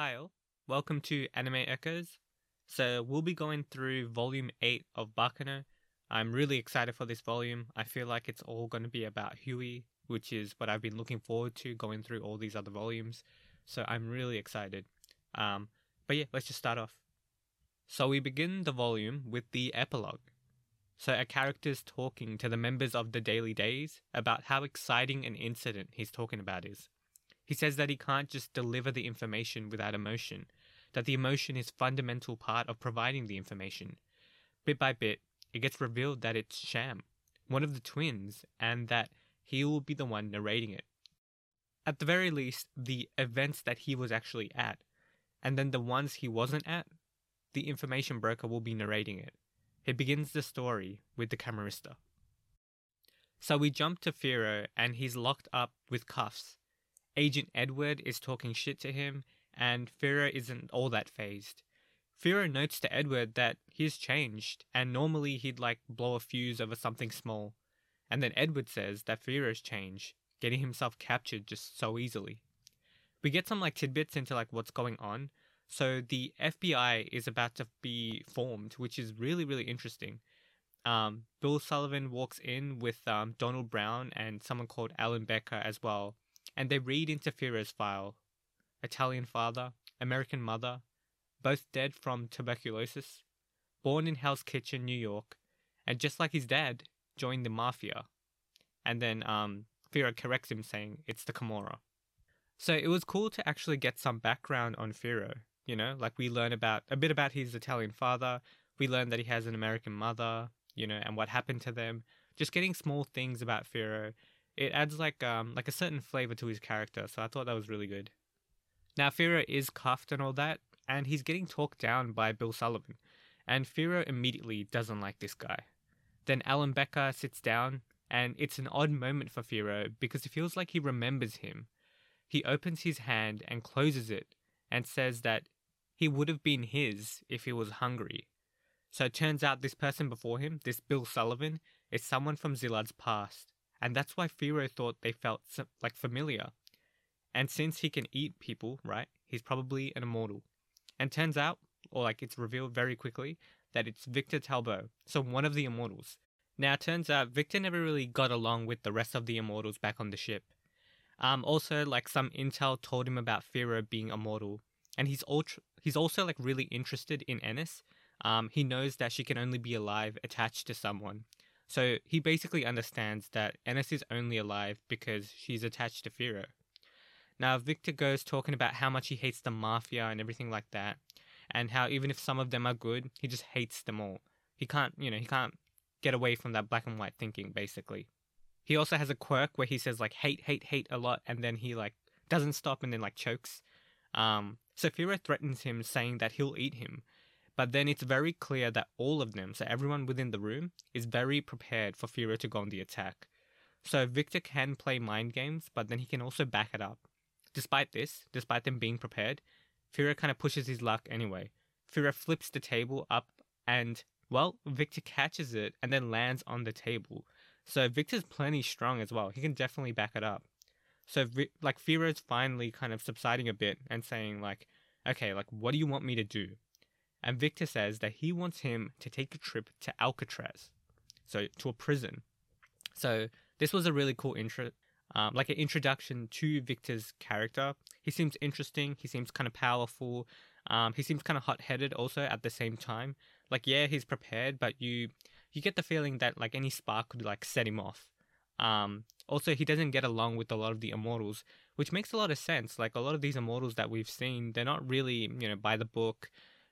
Hi, all. welcome to Anime Echoes. So, we'll be going through volume 8 of Baccano. I'm really excited for this volume. I feel like it's all going to be about Huey, which is what I've been looking forward to going through all these other volumes. So, I'm really excited. Um, but yeah, let's just start off. So, we begin the volume with the epilogue. So, a character's talking to the members of the Daily Days about how exciting an incident he's talking about is. He says that he can't just deliver the information without emotion, that the emotion is fundamental part of providing the information. Bit by bit, it gets revealed that it's Sham, one of the twins, and that he will be the one narrating it. At the very least, the events that he was actually at, and then the ones he wasn't at, the information broker will be narrating it. He begins the story with the Camorrista. So we jump to Firo, and he's locked up with cuffs Agent Edward is talking shit to him, and Firo isn't all that fazed. Firo notes to Edward that he's changed, and normally he'd like blow a fuse over something small. And then Edward says that Firo's changed, getting himself captured just so easily. We get some like tidbits into like what's going on. So the FBI is about to be formed, which is really really interesting. Um, Bill Sullivan walks in with um, Donald Brown and someone called Alan Becker as well, and they read into file Italian father, American mother, both dead from tuberculosis, born in Hell's Kitchen, New York, and just like his dad, joined the mafia. And then um, corrects him, saying it's the Camorra. So it was cool to actually get some background on Firo. You know, like we learn about a bit about his Italian father. We learn that he has an American mother. You know, and what happened to them. Just getting small things about Firo it adds like um like a certain flavor to his character. So I thought that was really good. Now Firo is cuffed and all that, and he's getting talked down by Bill Sullivan, and Firo immediately doesn't like this guy. Then Alan Becker sits down, and it's an odd moment for Firo because it feels like he remembers him. He opens his hand and closes it, and says that he would have been his if he was hungry. So it turns out this person before him, this Bill Sullivan, is someone from Szilard's past and that's why Firo thought they felt like familiar. And since he can eat people, right, he's probably an immortal. And turns out, or like it's revealed very quickly, that it's Victor Talbot, so one of the immortals. Now, turns out Victor never really got along with the rest of the immortals back on the ship. Um, also, like some intel told him about Firo being immortal, and he's ultra- he's also like really interested in Ennis. Um, he knows that she can only be alive attached to someone, so he basically understands that Ennis is only alive because she's attached to Firo. Now, Victor goes talking about how much he hates the mafia and everything like that, and how even if some of them are good, he just hates them all. He can't, you know, he can't get away from that black and white thinking, basically. He also has a quirk where he says, like, hate, hate, hate a lot, and then he, like, doesn't stop and then, like, chokes. Um, so Firo threatens him, saying that he'll eat him, but then it's very clear that all of them, so everyone within the room, is very prepared for Firo to go on the attack. So Victor can play mind games, but then he can also back it up. Despite this, despite them being prepared, Firo kind of pushes his luck anyway. Firo flips the table up and, well, Victor catches it and then lands on the table. So Victor's plenty strong as well. He can definitely back it up. So, like, Firo's finally kind of subsiding a bit and saying, like, okay, like, what do you want me to do? And Victor says that he wants him to take a trip to Alcatraz, so to a prison. So this was a really cool intro, um, like an introduction to Victor's character. He seems interesting. He seems kind of powerful. Um, he seems kind of hot-headed also at the same time. Like yeah, he's prepared, but you you get the feeling that like any spark could like set him off. Um, also, he doesn't get along with a lot of the immortals, which makes a lot of sense. Like a lot of these immortals that we've seen, they're not really you know by the book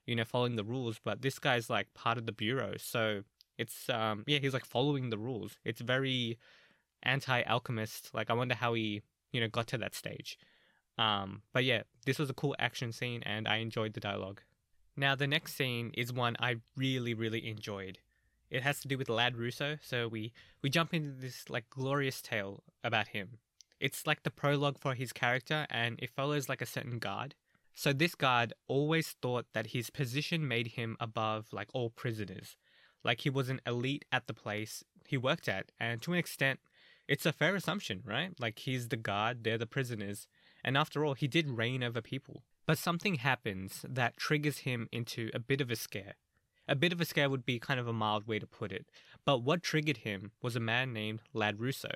you know, following the rules, but this guy's like part of the bureau. So it's um yeah, he's like following the rules. It's very anti alchemist. Like I wonder how he, you know, got to that stage. Um but yeah, this was a cool action scene and I enjoyed the dialogue. Now the next scene is one I really, really enjoyed. It has to do with Ladd Russo, so we we jump into this like glorious tale about him. It's like the prologue for his character and it follows like a certain guard so this guard always thought that his position made him above like all prisoners. Like he was an elite at the place he worked at, and to an extent, it's a fair assumption, right? Like he's the guard, they're the prisoners, and after all, he did reign over people. But something happens that triggers him into a bit of a scare. A bit of a scare would be kind of a mild way to put it. But what triggered him was a man named Ladd Russo.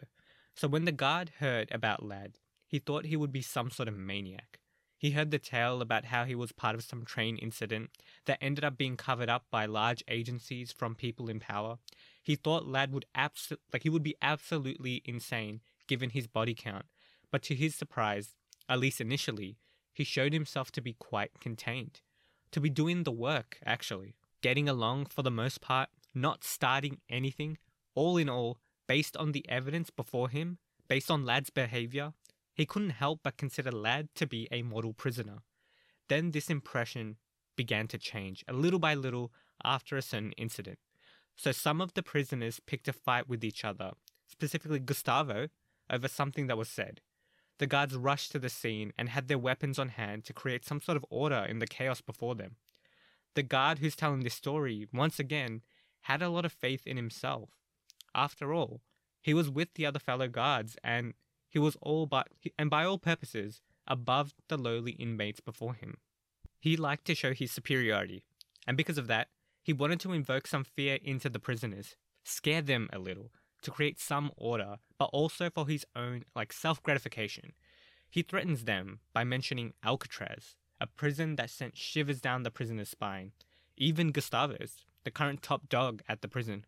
So when the guard heard about Ladd, he thought he would be some sort of maniac. He heard the tale about how he was part of some train incident that ended up being covered up by large agencies from people in power. He thought Ladd would abso- like he would be absolutely insane given his body count, but to his surprise, at least initially, he showed himself to be quite contained, to be doing the work actually, getting along for the most part, not starting anything, all in all, based on the evidence before him, based on Ladd's behavior, he couldn't help but consider Ladd to be a model prisoner. Then this impression began to change, a little by little, after a certain incident. So some of the prisoners picked a fight with each other, specifically Gustavo, over something that was said. The guards rushed to the scene and had their weapons on hand to create some sort of order in the chaos before them. The guard who's telling this story, once again, had a lot of faith in himself. After all, he was with the other fellow guards and he was all but, and by all purposes, above the lowly inmates before him. He liked to show his superiority, and because of that, he wanted to invoke some fear into the prisoners, scare them a little, to create some order, but also for his own, like, self gratification. He threatens them by mentioning Alcatraz, a prison that sent shivers down the prisoner's spine, even Gustavus, the current top dog at the prison.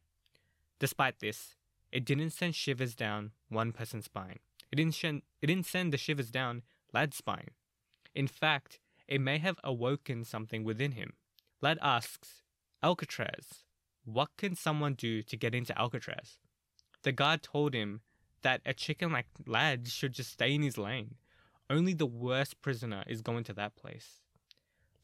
Despite this, it didn't send shivers down one person's spine. It didn't, sh- it didn't send the shivers down Ladd's spine. In fact, it may have awoken something within him. Ladd asks, Alcatraz, what can someone do to get into Alcatraz? The guard told him that a chicken like Ladd should just stay in his lane. Only the worst prisoner is going to that place.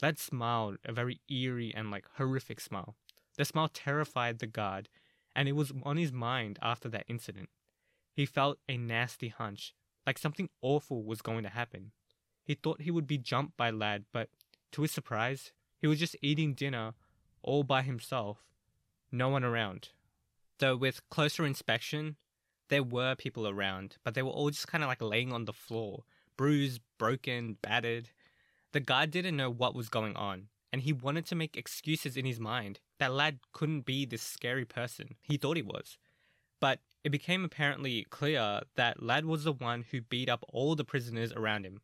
Ladd smiled, a very eerie and like horrific smile. The smile terrified the guard, and it was on his mind after that incident. He felt a nasty hunch, like something awful was going to happen. He thought he would be jumped by Ladd, but to his surprise, he was just eating dinner all by himself, no one around. Though with closer inspection, there were people around, but they were all just kind of like laying on the floor, bruised, broken, battered. The guard didn't know what was going on, and he wanted to make excuses in his mind that Ladd couldn't be this scary person he thought he was. But it became apparently clear that Ladd was the one who beat up all the prisoners around him.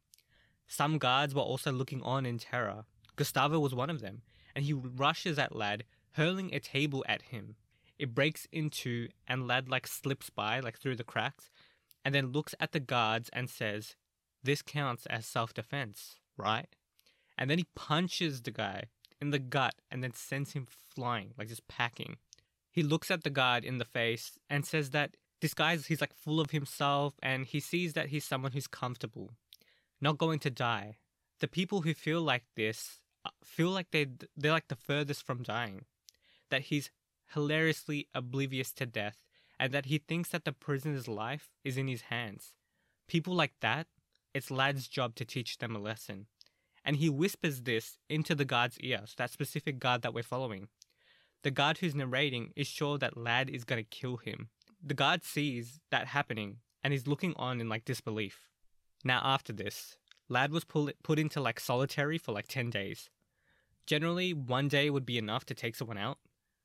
Some guards were also looking on in terror. Gustavo was one of them, and he rushes at Ladd, hurling a table at him. It breaks into, and Ladd like slips by, like through the cracks, and then looks at the guards and says, This counts as self defense, right? And then he punches the guy in the gut and then sends him flying, like just packing he looks at the guard in the face and says that this guy's he's like full of himself and he sees that he's someone who's comfortable, not going to die. The people who feel like this uh, feel like they they're like the furthest from dying. That he's hilariously oblivious to death and that he thinks that the prisoner's life is in his hands. People like that, it's Ladd's job to teach them a lesson. And he whispers this into the guard's ear, so that specific guard that we're following. The guard who's narrating is sure that Ladd is gonna kill him. The guard sees that happening and is looking on in like disbelief. Now, after this, Ladd was pull- put into like solitary for like 10 days. Generally, one day would be enough to take someone out,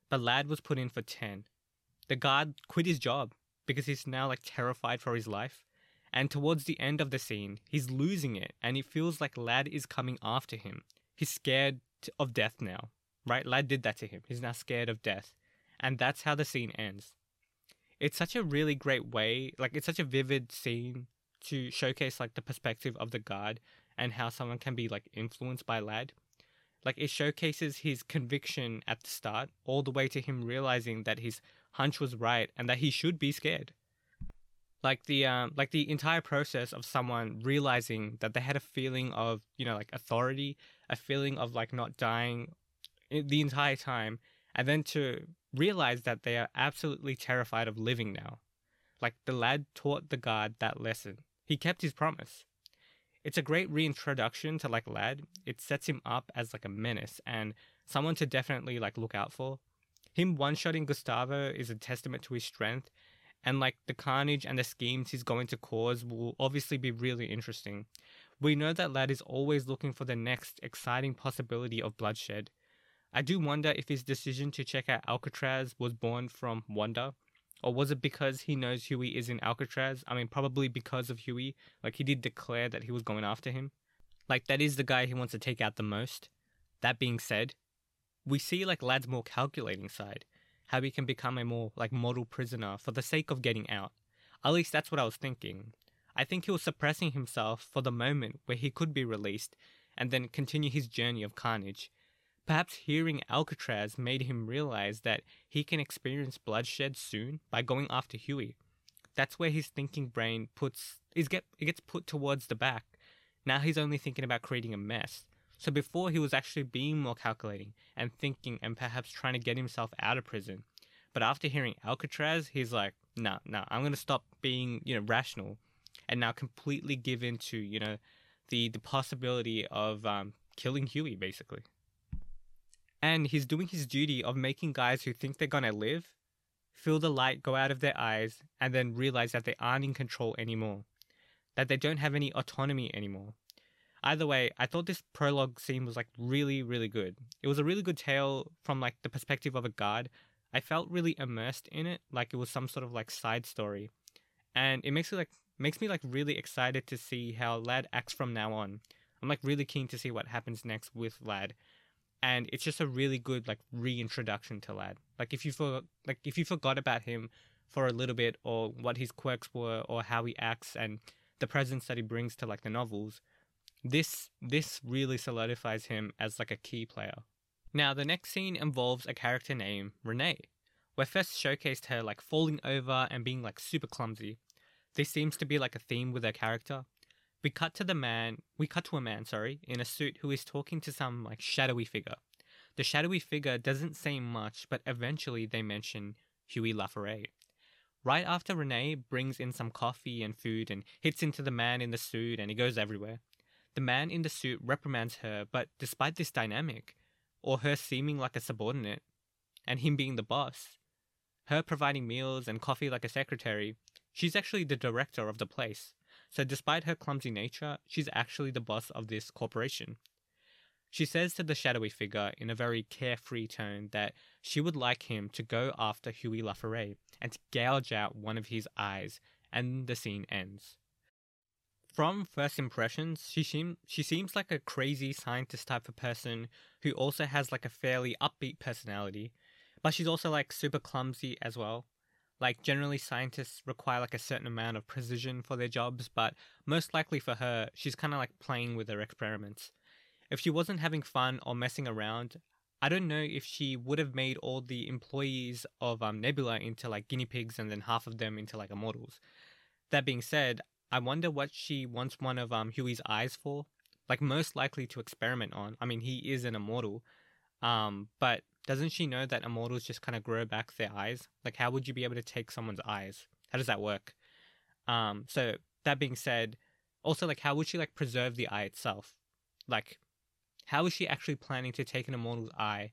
but Ladd was put in for 10. The guard quit his job because he's now like terrified for his life. And towards the end of the scene, he's losing it and he feels like Ladd is coming after him. He's scared of death now right? Ladd did that to him. He's now scared of death. And that's how the scene ends. It's such a really great way, like, it's such a vivid scene to showcase, like, the perspective of the guard and how someone can be, like, influenced by Ladd. Like, it showcases his conviction at the start, all the way to him realizing that his hunch was right and that he should be scared like the um like the entire process of someone realizing that they had a feeling of you know like authority a feeling of like not dying the entire time, and then to realize that they are absolutely terrified of living now. Like the lad taught the guard that lesson. He kept his promise. It's a great reintroduction to like Ladd. It sets him up as like a menace and someone to definitely like look out for. Him one-shotting Gustavo is a testament to his strength, and like the carnage and the schemes he's going to cause will obviously be really interesting. we know that Ladd is always looking for the next exciting possibility of bloodshed. I do wonder if his decision to check out Alcatraz was born from wonder, or was it because he knows Huey is in Alcatraz? I mean, probably because of Huey. Like, he did declare that he was going after him. Like, that is the guy he wants to take out the most. That being said, we see, like, Ladd's more calculating side. How he can become a more, like, model prisoner for the sake of getting out. At least that's what I was thinking. I think he was suppressing himself for the moment where he could be released and then continue his journey of carnage. Perhaps hearing Alcatraz made him realize that he can experience bloodshed soon by going after Huey. That's where his thinking brain puts is get it gets put towards the back. Now he's only thinking about creating a mess. So before he was actually being more calculating and thinking and perhaps trying to get himself out of prison. But after hearing Alcatraz, he's like, nah, nah, I'm gonna stop being, you know, rational and now completely give in to, you know, the the possibility of um, killing Huey basically. And he's doing his duty of making guys who think they're gonna live feel the light go out of their eyes and then realize that they aren't in control anymore. That they don't have any autonomy anymore. Either way, I thought this prologue scene was like really, really good. It was a really good tale from like the perspective of a guard. I felt really immersed in it, like it was some sort of like side story. And it makes me like makes me like really excited to see how Ladd acts from now on. I'm like really keen to see what happens next with Ladd and it's just a really good like reintroduction to Ladd. Like if you for like if you forgot about him for a little bit or what his quirks were or how he acts and the presence that he brings to like the novels, this this really solidifies him as like a key player. Now the next scene involves a character named Renee. We're first showcased her like falling over and being like super clumsy. This seems to be like a theme with her character we cut to the man we cut to a man sorry in a suit who is talking to some like shadowy figure. The shadowy figure doesn't say much but eventually they mention huey laforet right after renee brings in some coffee and food and hits into the man in the suit and he goes everywhere. The man in the suit reprimands her but despite this dynamic or her seeming like a subordinate and him being the boss her providing meals and coffee like a secretary she's actually the director of the place so, despite her clumsy nature, she's actually the boss of this corporation. She says to the shadowy figure in a very carefree tone that she would like him to go after Huey Laforet and to gouge out one of his eyes, and the scene ends. From first impressions, she seem, she seems like a crazy scientist type of person who also has like a fairly upbeat personality, but she's also like super clumsy as well. Like generally scientists require like a certain amount of precision for their jobs, but most likely for her, she's kind of like playing with her experiments. If she wasn't having fun or messing around, I don't know if she would have made all the employees of um, Nebula into like guinea pigs and then half of them into like immortals. That being said, I wonder what she wants one of um, Huey's eyes for. Like most likely to experiment on. I mean, he is an immortal, um, but doesn't she know that immortals just kind of grow back their eyes? Like, how would you be able to take someone's eyes? How does that work? Um, so that being said, also like, how would she like preserve the eye itself? Like, how is she actually planning to take an immortal's eye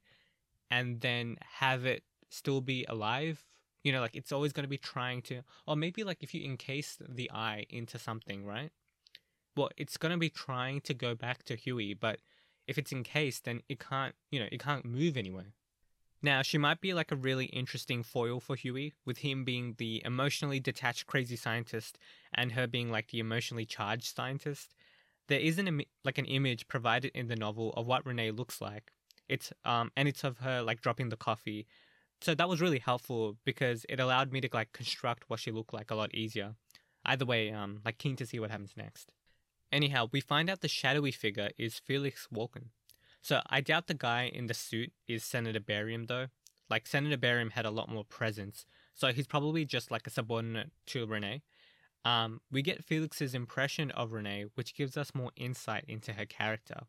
and then have it still be alive? You know, like it's always going to be trying to, or maybe like if you encase the eye into something, right? Well, it's going to be trying to go back to Huey, but if it's encased, then it can't, you know, it can't move anywhere. Now, she might be like a really interesting foil for Huey, with him being the emotionally detached crazy scientist and her being like the emotionally charged scientist. There is an like an image provided in the novel of what Renee looks like. It's um and it's of her like dropping the coffee. So that was really helpful because it allowed me to like construct what she looked like a lot easier. Either way, um like keen to see what happens next. Anyhow, we find out the shadowy figure is Felix Walken, so I doubt the guy in the suit is Senator Beriam though. Like Senator Beriam had a lot more presence, so he's probably just like a subordinate to Renee. Um, we get Felix's impression of Renee, which gives us more insight into her character.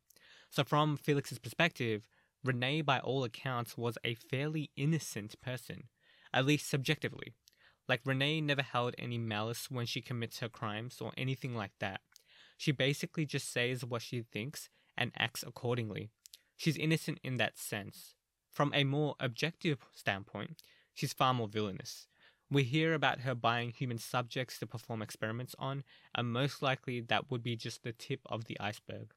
So from Felix's perspective, Renee, by all accounts, was a fairly innocent person, at least subjectively. Like Renee never held any malice when she commits her crimes or anything like that. She basically just says what she thinks and acts accordingly. She's innocent in that sense. From a more objective standpoint, she's far more villainous. We hear about her buying human subjects to perform experiments on, and most likely that would be just the tip of the iceberg.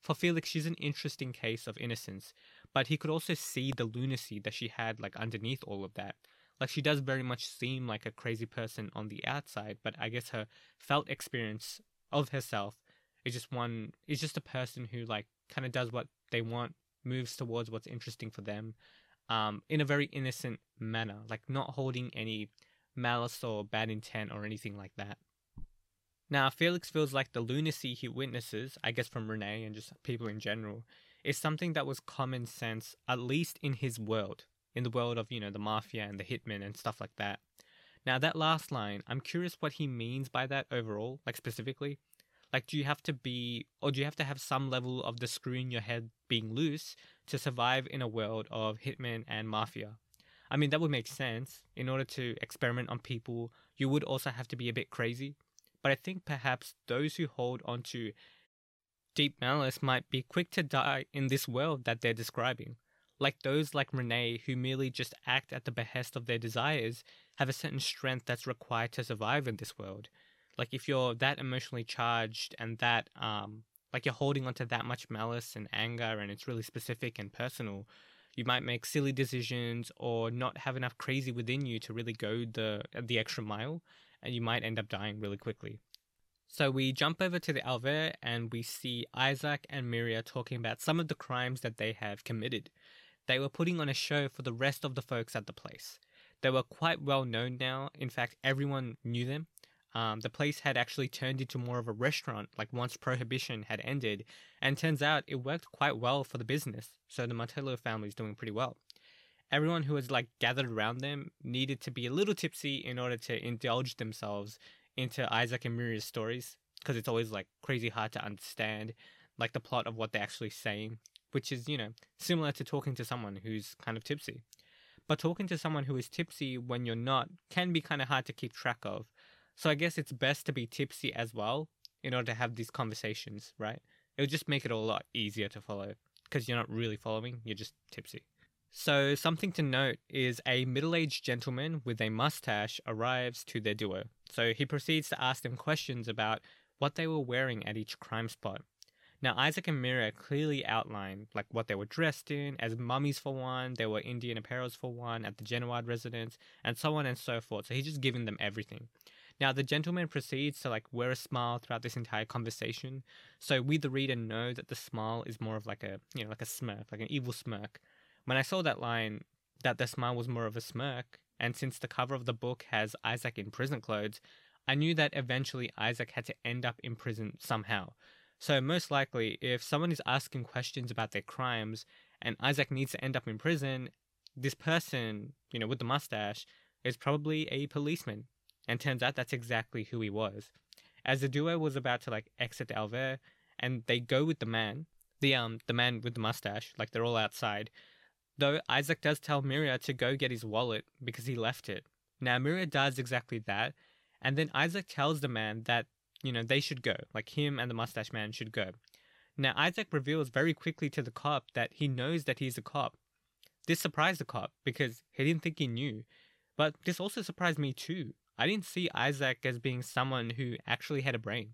For Felix, she's an interesting case of innocence, but he could also see the lunacy that she had like underneath all of that. Like she does very much seem like a crazy person on the outside, but I guess her felt experience of herself is just one is just a person who like kind of does what they want, moves towards what's interesting for them, um, in a very innocent manner, like not holding any malice or bad intent or anything like that. Now, Felix feels like the lunacy he witnesses, I guess from Renee and just people in general, is something that was common sense, at least in his world, in the world of, you know, the mafia and the hitmen and stuff like that. Now, that last line, I'm curious what he means by that overall, like specifically. Like, do you have to be, or do you have to have some level of the screw in your head being loose to survive in a world of hitmen and mafia? I mean, that would make sense. In order to experiment on people, you would also have to be a bit crazy. But I think perhaps those who hold onto deep malice might be quick to die in this world that they're describing. Like those like Renee who merely just act at the behest of their desires have a certain strength that's required to survive in this world like if you're that emotionally charged and that um like you're holding onto that much malice and anger and it's really specific and personal you might make silly decisions or not have enough crazy within you to really go the the extra mile and you might end up dying really quickly so we jump over to the Alveare and we see Isaac and Miria talking about some of the crimes that they have committed. They were putting on a show for the rest of the folks at the place. They were quite well known now. In fact, everyone knew them. Um, the place had actually turned into more of a restaurant, like once prohibition had ended, and turns out it worked quite well for the business. So the Martello family is doing pretty well. Everyone who was like gathered around them needed to be a little tipsy in order to indulge themselves into Isaac and Miria's stories, because it's always like crazy hard to understand, like the plot of what they're actually saying, which is you know similar to talking to someone who's kind of tipsy. But talking to someone who is tipsy when you're not can be kind of hard to keep track of so I guess it's best to be tipsy as well in order to have these conversations, right? It'll just make it a lot easier to follow because you're not really following, you're just tipsy. So, something to note is a middle aged gentleman with a mustache arrives to their duo. So, he proceeds to ask them questions about what they were wearing at each crime spot. Now, Isaac and Miria clearly outline like what they were dressed in as mummies for one, they were Indian apparels for one at the Genoard residence, and so on and so forth. So, he's just giving them everything. Now, the gentleman proceeds to like wear a smile throughout this entire conversation. So we, the reader, know that the smile is more of like a, you know, like a smirk, like an evil smirk. When I saw that line, that the smile was more of a smirk, and since the cover of the book has Isaac in prison clothes, I knew that eventually Isaac had to end up in prison somehow. So, most likely, if someone is asking questions about their crimes and Isaac needs to end up in prison, this person, you know, with the mustache, is probably a policeman and turns out that's exactly who he was. As the duo was about to like exit Alveare, and they go with the man, the um the man with the mustache, like they're all outside. Though Isaac does tell Miria to go get his wallet because he left it. Now Miria does exactly that, and then Isaac tells the man that you know they should go, like him and the mustache man should go. Now Isaac reveals very quickly to the cop that he knows that he's a cop. This surprised the cop because he didn't think he knew, but this also surprised me too. I didn't see Isaac as being someone who actually had a brain.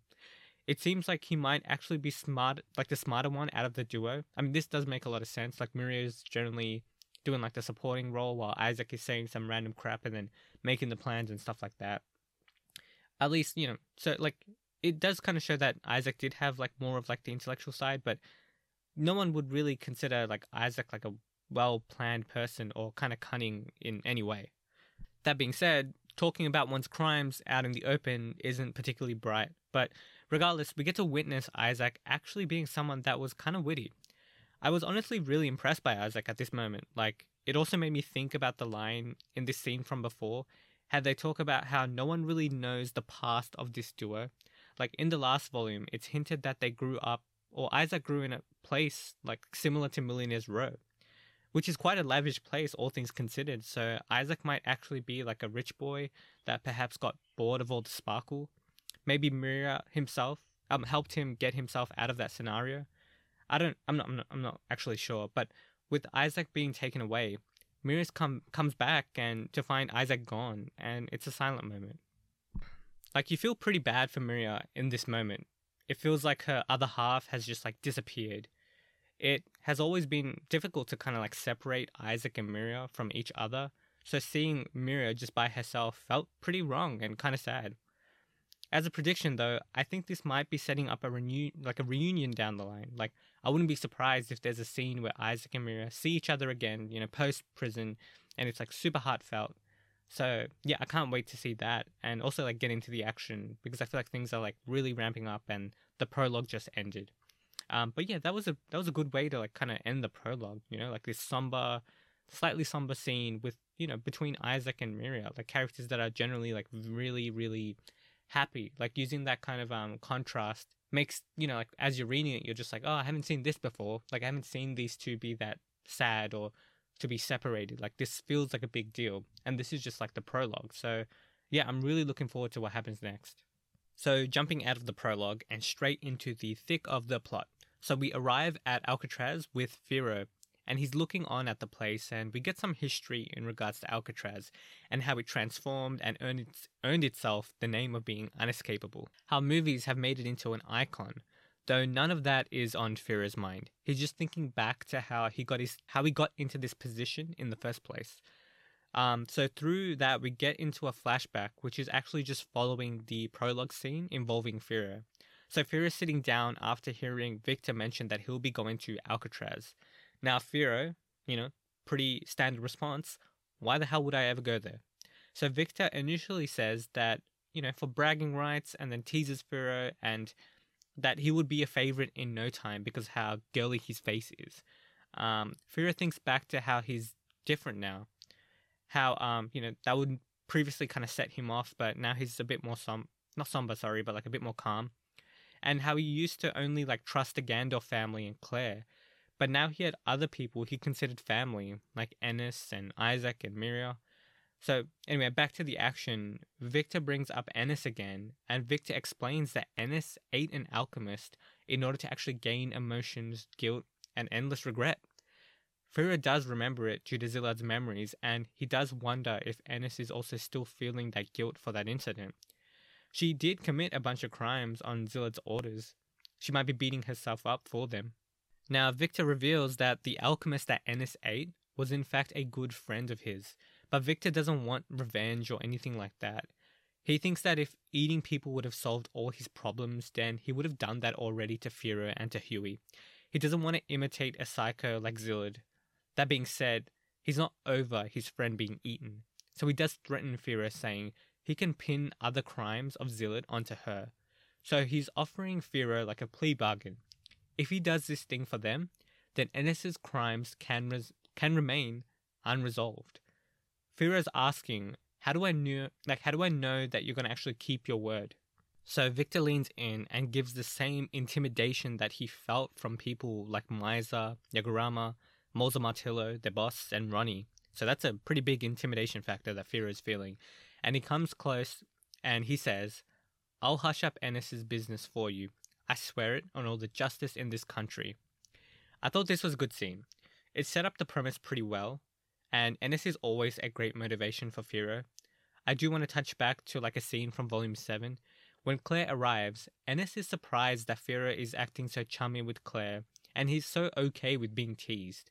It seems like he might actually be smart, like the smarter one out of the duo. I mean, this does make a lot of sense. Like Miria is generally doing like the supporting role while Isaac is saying some random crap and then making the plans and stuff like that. At least, you know, so like it does kind of show that Isaac did have like more of like the intellectual side, but no one would really consider like Isaac like a well planned person or kind of cunning in any way. That being said, talking about one's crimes out in the open isn't particularly bright, but regardless, we get to witness Isaac actually being someone that was kind of witty. I was honestly really impressed by Isaac at this moment. Like, it also made me think about the line in this scene from before, how they talk about how no one really knows the past of this duo. Like, in the last volume, it's hinted that they grew up, or Isaac grew in a place like similar to Millionaire's Row which is quite a lavish place, all things considered. So Isaac might actually be like a rich boy that perhaps got bored of all the sparkle. Maybe Miria himself um helped him get himself out of that scenario. I don't. I'm not. I'm not, I'm not actually sure. But with Isaac being taken away, Come comes back and to find Isaac gone, and it's a silent moment. Like you feel pretty bad for Miria in this moment. It feels like her other half has just like disappeared. It has always been difficult to kind of like separate Isaac and Miria from each other. So seeing Miria just by herself felt pretty wrong and kind of sad. As a prediction, though, I think this might be setting up a renew like a reunion down the line. Like, I wouldn't be surprised if there's a scene where Isaac and Miria see each other again, you know, post prison, and it's like super heartfelt. So yeah, I can't wait to see that, and also like get into the action because I feel like things are like really ramping up, and the prologue just ended. Um, but yeah, that was a that was a good way to like kind of end the prologue. You know, like this somber, slightly somber scene with you know between Isaac and Miria, like characters that are generally like really really happy. Like using that kind of um contrast makes you know like as you're reading it, you're just like, oh, I haven't seen this before. Like I haven't seen these two be that sad or to be separated. Like this feels like a big deal, and this is just like the prologue. So yeah, I'm really looking forward to what happens next. So jumping out of the prologue and straight into the thick of the plot. So we arrive at Alcatraz with Firo, and he's looking on at the place, and we get some history in regards to Alcatraz and how it transformed and earned, its, earned itself the name of being unescapable. How movies have made it into an icon, though none of that is on Firo's mind. He's just thinking back to how he got his how he got into this position in the first place. Um, so through that, we get into a flashback, which is actually just following the prologue scene involving Firo. So Firo is sitting down after hearing Victor mention that he'll be going to Alcatraz. Now, Firo, you know, pretty standard response why the hell would I ever go there? So Victor initially says that, you know, for bragging rights and then teases Firo and that he would be a favorite in no time because how girly his face is. Um, Firo thinks back to how he's different now. How, um, you know, that would previously kind of set him off, but now he's a bit more som, not somber, sorry, but like a bit more calm. And how he used to only like trust the Gandor family and Claire, but now he had other people he considered family, like Ennis and Isaac and Miria. So, anyway, back to the action. Victor brings up Ennis again, and Victor explains that Ennis ate an alchemist in order to actually gain emotions, guilt, and endless regret. Firo does remember it due to Szilard's memories, and he does wonder if Ennis is also still feeling that guilt for that incident. She did commit a bunch of crimes on Szilard's orders. She might be beating herself up for them. Now, Victor reveals that the alchemist that Ennis ate was in fact a good friend of his, but Victor doesn't want revenge or anything like that. He thinks that if eating people would have solved all his problems, then he would have done that already to Firo and to Huey. He doesn't want to imitate a psycho like Szilard. That being said, he's not over his friend being eaten, so he does threaten Firo, saying he can pin other crimes of Szilard onto her. So he's offering Firo like a plea bargain. If he does this thing for them, then Ennis's crimes can res- can remain unresolved. Firo's asking, "How do I know? Like, how do I know that you're gonna actually keep your word?" So Victor leans in and gives the same intimidation that he felt from people like Maiza, Yaguruma, Molsa Martillo, their boss, and Ronnie. So that's a pretty big intimidation factor that Firo is feeling. And he comes close and he says, I'll hush up Ennis's business for you. I swear it on all the justice in this country. I thought this was a good scene. It set up the premise pretty well, and Ennis is always a great motivation for Firo. I do want to touch back to like a scene from Volume 7. When Claire arrives, Ennis is surprised that Firo is acting so chummy with Claire, and he's so okay with being teased.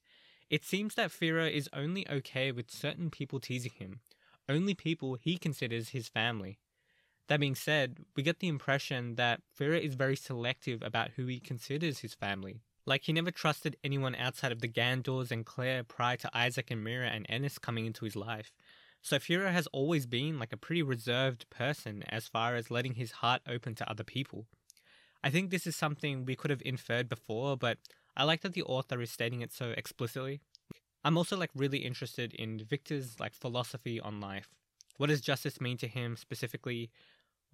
It seems that Firo is only okay with certain people teasing him, only people he considers his family. That being said, we get the impression that Firo is very selective about who he considers his family. Like he never trusted anyone outside of the Gandors and Claire prior to Isaac and Miria and Ennis coming into his life. So Firo has always been like a pretty reserved person as far as letting his heart open to other people. I think this is something we could have inferred before, but I like that the author is stating it so explicitly. I'm also like really interested in Victor's like philosophy on life. What does justice mean to him specifically?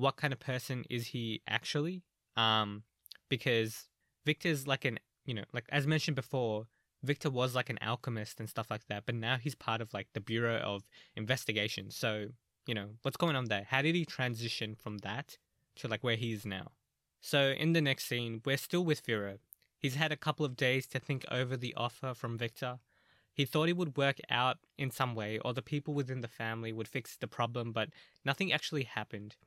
What kind of person is he actually? Um, because Victor's like an you know like as mentioned before, Victor was like an alchemist and stuff like that, but now he's part of like the Bureau of Investigation. So you know what's going on there? How did he transition from that to like where he is now? So in the next scene, we're still with Firo. He's had a couple of days to think over the offer from Victor. He thought it would work out in some way, or the people within the family would fix the problem, but nothing actually happened.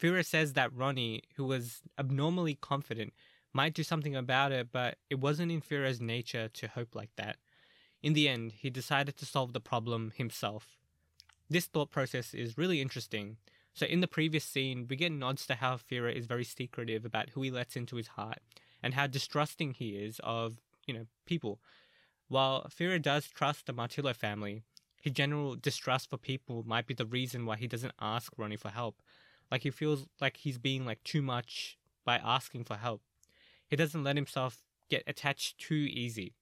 Firo says that Ronnie, who was abnormally confident, might do something about it, but it wasn't in Firo's nature to hope like that. In the end, he decided to solve the problem himself. This thought process is really interesting. So, in the previous scene, we get nods to how Firo is very secretive about who he lets into his heart and how distrusting he is of, you know, people. While Firo does trust the Martillo family, his general distrust for people might be the reason why he doesn't ask Ronnie for help. Like he feels like he's being like too much by asking for help. He doesn't let himself get attached too easy.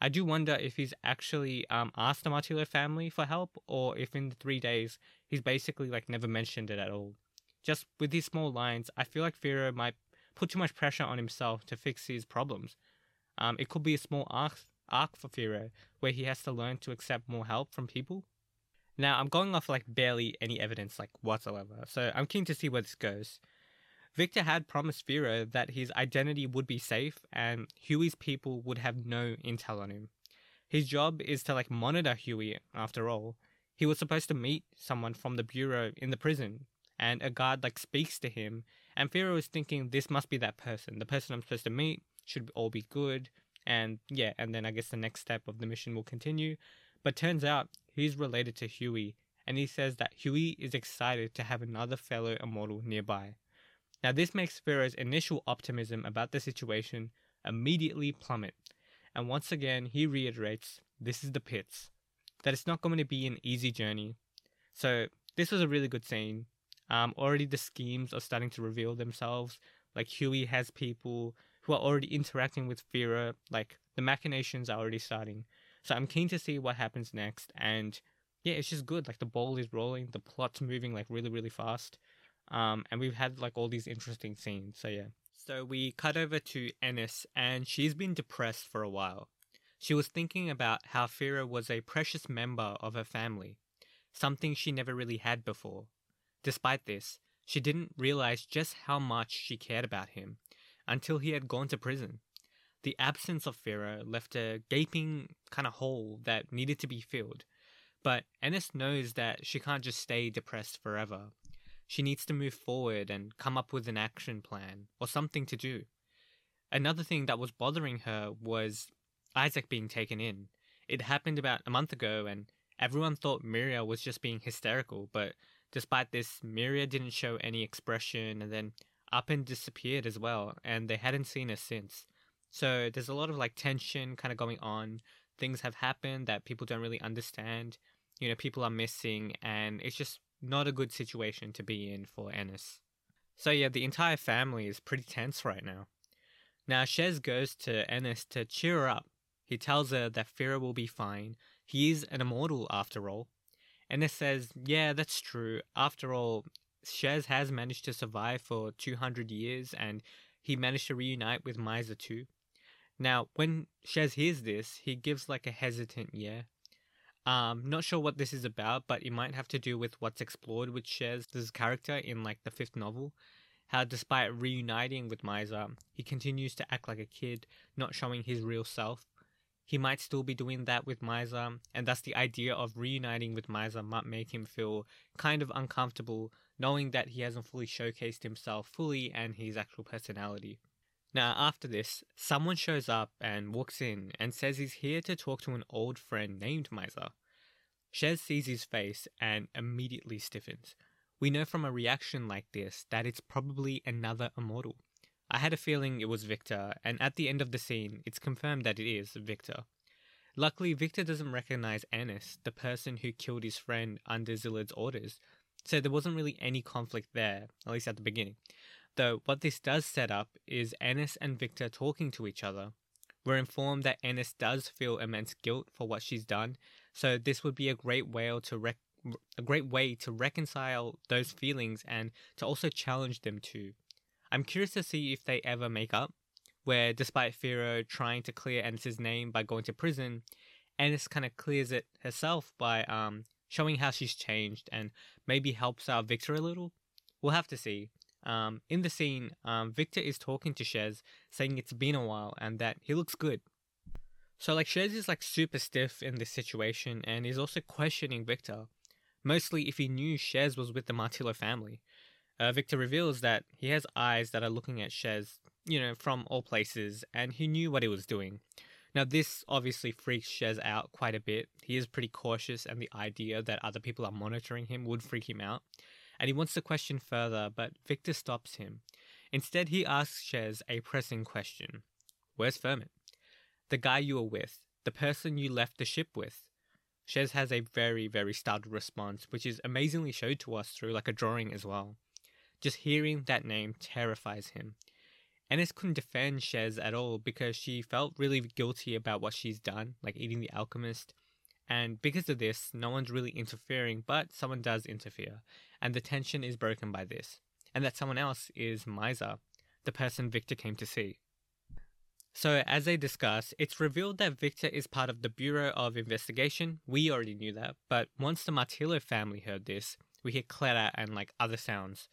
I do wonder if he's actually um, asked the Martillo family for help, or if in the three days he's basically like never mentioned it at all. Just with these small lines, I feel like Firo might put too much pressure on himself to fix his problems. Um, it could be a small arc arc for Firo, where he has to learn to accept more help from people. Now, I'm going off like barely any evidence, like whatsoever, so I'm keen to see where this goes. Victor had promised Firo that his identity would be safe and Huey's people would have no intel on him. His job is to like monitor Huey, after all. He was supposed to meet someone from the bureau in the prison, and a guard like speaks to him, and Firo is thinking this must be that person. The person I'm supposed to meet should all be good, and yeah, and then I guess the next step of the mission will continue. But turns out he's related to Huey, and he says that Huey is excited to have another fellow immortal nearby. Now, this makes Firo's initial optimism about the situation immediately plummet, and once again he reiterates this is the pits, that it's not going to be an easy journey. So, this was a really good scene. Um, already the schemes are starting to reveal themselves. Like Huey has people who are already interacting with Firo. Like the machinations are already starting. So I'm keen to see what happens next. And yeah, it's just good. Like the ball is rolling, the plot's moving like really, really fast. Um, and we've had like all these interesting scenes. So yeah. So we cut over to Ennis, and she's been depressed for a while. She was thinking about how Firo was a precious member of her family, something she never really had before. Despite this, she didn't realize just how much she cared about him until he had gone to prison. The absence of Firo uh, left a gaping kind of hole that needed to be filled. But Ennis knows that she can't just stay depressed forever. She needs to move forward and come up with an action plan or something to do. Another thing that was bothering her was Isaac being taken in. It happened about a month ago, and everyone thought Miria was just being hysterical, but despite this, Miria didn't show any expression, and then up and disappeared as well, and they hadn't seen her since. So there's a lot of like tension kind of going on. Things have happened that people don't really understand. You know, people are missing, and it's just not a good situation to be in for Ennis. So yeah, the entire family is pretty tense right now. Now Czes goes to Ennis to cheer her up. He tells her that Firo will be fine. He is an immortal after all. Ennis says, Yeah, that's true. After all, Czes has managed to survive for 200 years and he managed to reunite with Maiza too. Now, when Czes hears this, he gives like a hesitant yeah. Um, not sure what this is about, but it might have to do with what's explored with Czes's character in like the fifth novel. How despite reuniting with Maiza, he continues to act like a kid, not showing his real self. He might still be doing that with Maiza, and thus the idea of reuniting with Maiza might make him feel kind of uncomfortable knowing that he hasn't fully showcased himself fully and his actual personality. Now, after this, someone shows up and walks in and says he's here to talk to an old friend named Maiza. Czes sees his face and immediately stiffens. We know from a reaction like this that it's probably another immortal. I had a feeling it was Victor, and at the end of the scene, it's confirmed that it is Victor. Luckily, Victor doesn't recognize Ennis, the person who killed his friend under Szilard's orders, so there wasn't really any conflict there, at least at the beginning. Though what this does set up is Ennis and Victor talking to each other. We're informed that Ennis does feel immense guilt for what she's done, so this would be a great way to rec- a great way to reconcile those feelings and to also challenge them too. I'm curious to see if they ever make up, where despite Firo trying to clear Ennis's name by going to prison, Ennis kind of clears it herself by um, showing how she's changed and maybe helps out Victor a little. We'll have to see. Um, in the scene, um, Victor is talking to Czes, saying it's been a while and that he looks good. So like Czes is like super stiff in this situation and is also questioning Victor, mostly if he knew Czes was with the Martillo family. Uh, Victor reveals that he has eyes that are looking at Czes, you know, from all places, and he knew what he was doing. Now, this obviously freaks Czes out quite a bit. He is pretty cautious, and the idea that other people are monitoring him would freak him out. And he wants to question further, but Victor stops him. Instead, he asks Czes a pressing question Where's Fermet? The guy you were with, the person you left the ship with. Czes has a very, very startled response, which is amazingly showed to us through like a drawing as well. Just hearing that name terrifies him. Ennis couldn't defend Czes at all because she felt really guilty about what she's done, like eating the alchemist. And because of this, no one's really interfering, but someone does interfere. And the tension is broken by this. And that someone else is Maiza, the person Victor came to see. So, as they discuss, it's revealed that Victor is part of the Bureau of Investigation. We already knew that, but once the Martillo family heard this, we hear clatter and like other sounds,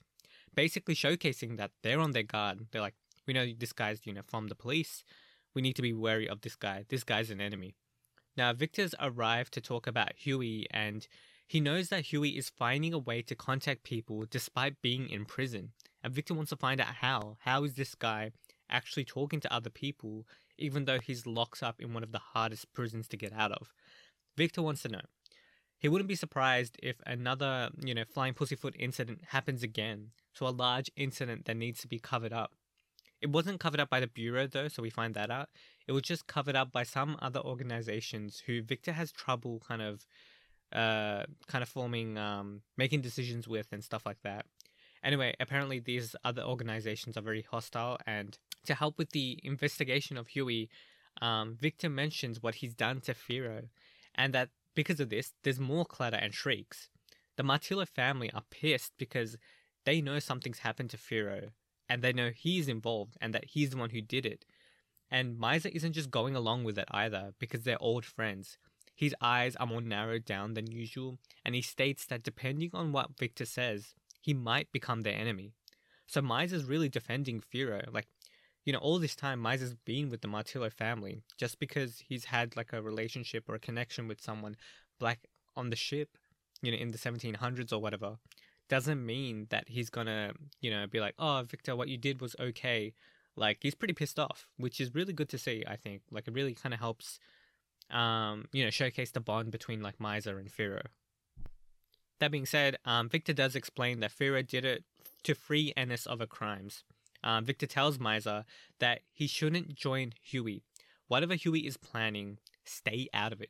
basically showcasing that they're on their guard. They're like, we know this guy's, you know, from the police. We need to be wary of this guy. This guy's an enemy. Now, Victor's arrived to talk about Huey, and he knows that Huey is finding a way to contact people despite being in prison. And Victor wants to find out how. How is this guy actually talking to other people, even though he's locked up in one of the hardest prisons to get out of. Victor wants to know. He wouldn't be surprised if another, you know, flying pussyfoot incident happens again. So a large incident that needs to be covered up. It wasn't covered up by the Bureau though, so we find that out. It was just covered up by some other organizations who Victor has trouble kind of uh kind of forming um making decisions with and stuff like that. Anyway, apparently these other organizations are very hostile and to help with the investigation of Huey, um, Victor mentions what he's done to Firo, and that because of this, there's more clatter and shrieks. The Martillo family are pissed because they know something's happened to Firo, and they know he's involved and that he's the one who did it. And Maiza isn't just going along with it either because they're old friends. His eyes are more narrowed down than usual, and he states that depending on what Victor says, he might become their enemy. So Maiza's really defending Firo. Like, you know, all this time Maiza's been with the Martillo family. Just because he's had like a relationship or a connection with someone black on the ship, you know, in the 1700s or whatever, doesn't mean that he's gonna, you know, be like, oh, Victor, what you did was okay. Like, he's pretty pissed off, which is really good to see, I think. Like, it really kind of helps, um, you know, showcase the bond between, like, Maiza and Firo. That being said, um, Victor does explain that Firo did it to free Ennis of her crimes. Um, Victor tells Maiza that he shouldn't join Huey. Whatever Huey is planning, stay out of it.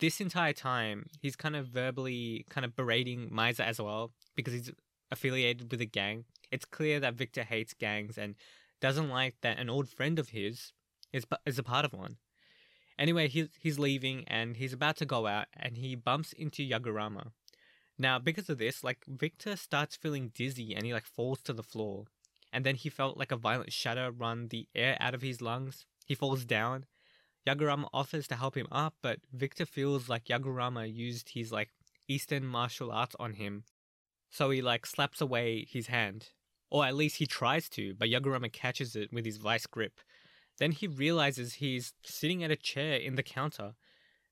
This entire time, he's kind of verbally kind of berating Maiza as well because he's affiliated with a gang. It's clear that Victor hates gangs and doesn't like that an old friend of his is is a part of one. Anyway, he's he's leaving and he's about to go out and he bumps into Yaguruma. Now, because of this, like Victor starts feeling dizzy and he like falls to the floor. And then he felt like a violent shudder run the air out of his lungs. He falls down. Yaguruma offers to help him up, but Victor feels like Yaguruma used his like Eastern martial arts on him. So he like slaps away his hand. Or at least he tries to, but Yaguruma catches it with his vice grip. Then he realizes he's sitting at a chair in the counter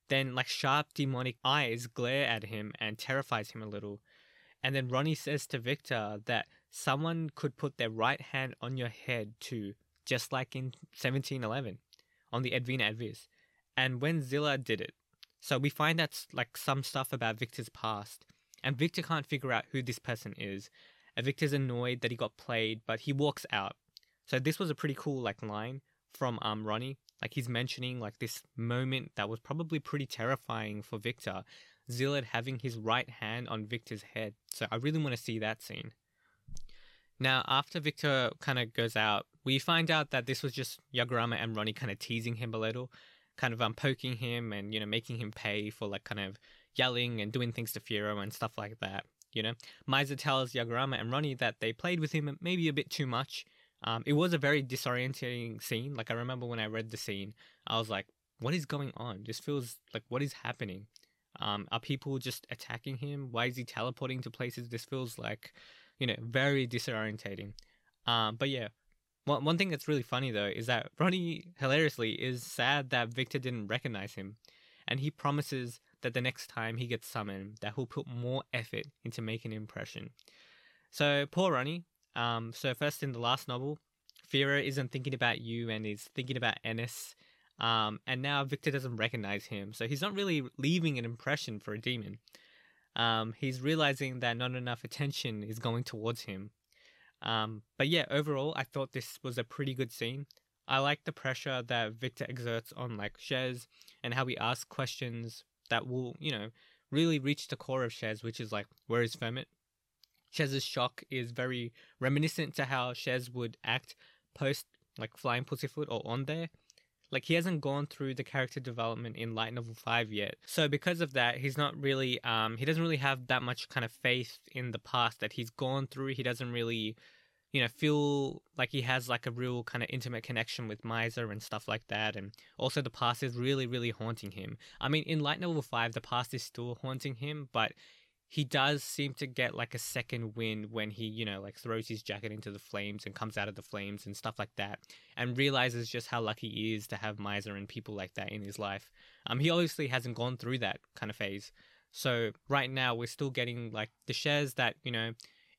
then, like sharp demonic eyes glare at him and terrifies him a little. And then Ronnie says to Victor that someone could put their right hand on your head too, just like in 1711 on the Advenna Avis. And when Szilard did it. So we find that's like some stuff about Victor's past. And Victor can't figure out who this person is. And Victor's annoyed that he got played, but he walks out. So this was a pretty cool like line from um Ronnie like he's mentioning like this moment that was probably pretty terrifying for Victor, Szilard having his right hand on Victor's head. So I really want to see that scene. Now, after Victor kind of goes out, we find out that this was just Yaguruma and Ronnie kind of teasing him a little, kind of um, poking him and, you know, making him pay for like kind of yelling and doing things to Firo and stuff like that. You know, Maiza tells Yaguruma and Ronnie that they played with him maybe a bit too much um, it was a very disorientating scene. Like I remember when I read the scene, I was like, "What is going on? This feels like what is happening? Um, are people just attacking him? Why is he teleporting to places? This feels like, you know, very disorientating." Um, but yeah, One one thing that's really funny though is that Ronnie hilariously is sad that Victor didn't recognize him, and he promises that the next time he gets summoned, that he'll put more effort into making an impression. So poor Ronnie. Um, so first in the last novel, Firo isn't thinking about you and is thinking about Ennis. Um, and now Victor doesn't recognize him, so he's not really leaving an impression for a demon. Um, he's realizing that not enough attention is going towards him. Um, but yeah, overall, I thought this was a pretty good scene. I like the pressure that Victor exerts on like Czes and how he asks questions that will, you know, really reach the core of Czes, which is like, where is Fermet? Czes's shock is very reminiscent to how Czes would act post like Flying Pussyfoot or on there. Like he hasn't gone through the character development in Light Novel 5 yet. So because of that, he's not really um he doesn't really have that much kind of faith in the past that he's gone through. He doesn't really you know feel like he has like a real kind of intimate connection with Maiza and stuff like that and also the past is really really haunting him. I mean in Light Novel 5 the past is still haunting him, but he does seem to get like a second wind when he, you know, like throws his jacket into the flames and comes out of the flames and stuff like that, and realizes just how lucky he is to have Maiza and people like that in his life. Um, he obviously hasn't gone through that kind of phase, so right now we're still getting like the Czes that you know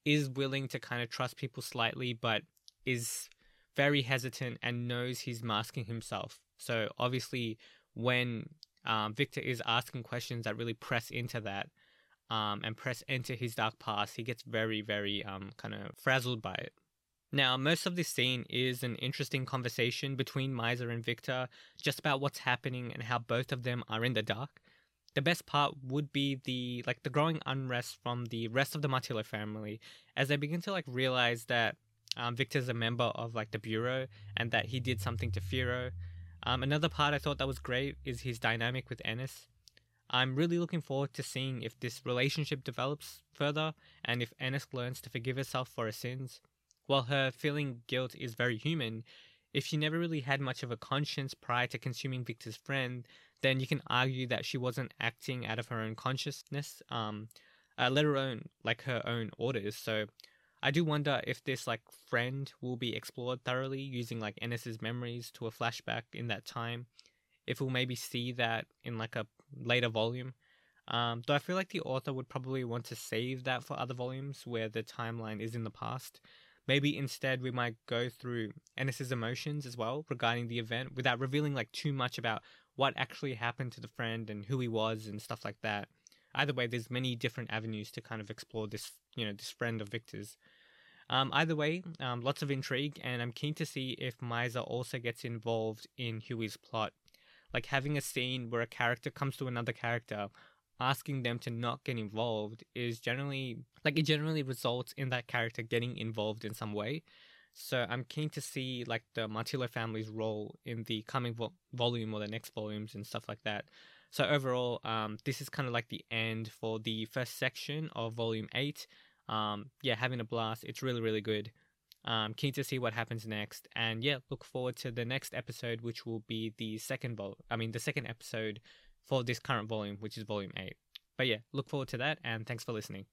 is willing to kind of trust people slightly, but is very hesitant and knows he's masking himself. So obviously, when um, Victor is asking questions that really press into that um, and press enter his dark past, he gets very, very um, kind of frazzled by it. Now, most of this scene is an interesting conversation between Maiza and Victor, just about what's happening and how both of them are in the dark. The best part would be the like the growing unrest from the rest of the Martillo family as they begin to like realize that um, Victor's a member of like the bureau and that he did something to Firo. Um, another part I thought that was great is his dynamic with Ennis. I'm really looking forward to seeing if this relationship develops further and if Ennis learns to forgive herself for her sins. While her feeling guilt is very human, if she never really had much of a conscience prior to consuming Victor's friend, then you can argue that she wasn't acting out of her own consciousness, um, uh, let alone like her own orders. So I do wonder if this like friend will be explored thoroughly using like Ennis's memories to a flashback in that time. If we'll maybe see that in like a later volume. Um, though I feel like the author would probably want to save that for other volumes where the timeline is in the past. Maybe instead we might go through Ennis's emotions as well regarding the event without revealing like too much about what actually happened to the friend and who he was and stuff like that. Either way, there's many different avenues to kind of explore this, you know, this friend of Victor's. Um, either way, um, lots of intrigue, and I'm keen to see if Maiza also gets involved in Huey's plot like having a scene where a character comes to another character asking them to not get involved is generally like it generally results in that character getting involved in some way. So i'm keen to see like the martillo family's role in the coming vo- volume or the next volumes and stuff like that. So overall um, this is kind of like the end for the first section of volume 8 um, yeah having a blast it's really really good um, keen to see what happens next, and yeah, look forward to the next episode, which will be the second vol. I mean, the second episode for this current volume, which is volume eight. But yeah, look forward to that, and thanks for listening.